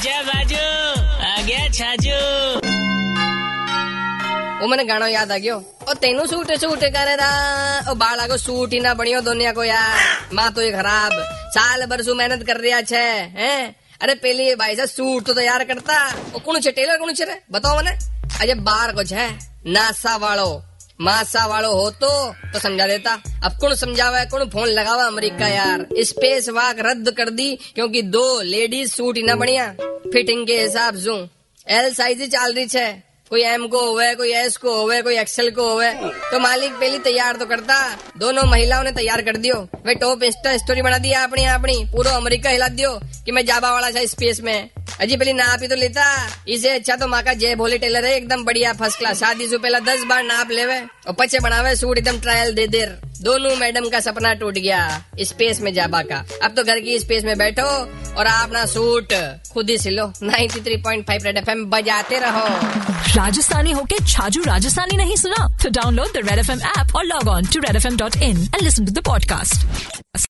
आजा बाजू आ गया छाजू। वो मैंने गाना याद आ गयो। ओ, तेनू सूट सूट करे रा ओ, बाला को सूट ही ना बनियो दुनिया को यार। माँ तो ये खराब। साल बरसू मेहनत कर रहा छे, हैं? अरे पहले भाई साहब सूट तो तैयार करता। कौन छे, टेलर कौन छे बताओ मैंने। अजय बार कुछ है। नासा वालो। मासा वालो हो तो तो समझा देता। अब कौन समझावा कौन फ़ोन लगावा अमेरिका यार। स्पेस वाक रद्द कर दी, क्योंकि दो लेडीज़ सूट ही ना बढ़िया फिटिंग के हिसाब से एल साइज़ ही चाल रही छे। कोई एम को होवे, कोई एस को होवे, कोई एक्सेल को होवे तो मालिक पहले तैयार तो करता। दोनों महिलाओं ने तैयार कर दियो। वे टॉप इंस्टा स्टोरी बना दिया अपनी अपनी। पूरा अमेरिका हिला दियो कि मैं जाबा वाला था स्पेस में। अजी पहले नाप ही तो लेता। इसे अच्छा तो माँ का जय भोले टेलर है, एकदम बढ़िया फ़र्स्ट क्लास शादी से पहला दस बार नाप लेवे और पचे बनावे, सूट एकदम ट्रायल दे देर। दोनों मैडम का सपना टूट गया स्पेस में जाबा का। अब तो घर की स्पेस में बैठो और अपना सूट खुद ही सिलो। 93.5 रेड एफ़ एम बजाते रहो। राजस्थानी होके छाजू राजस्थानी नहीं सुना? तो download the red F M app और log on to red F M dot in and listen to the podcast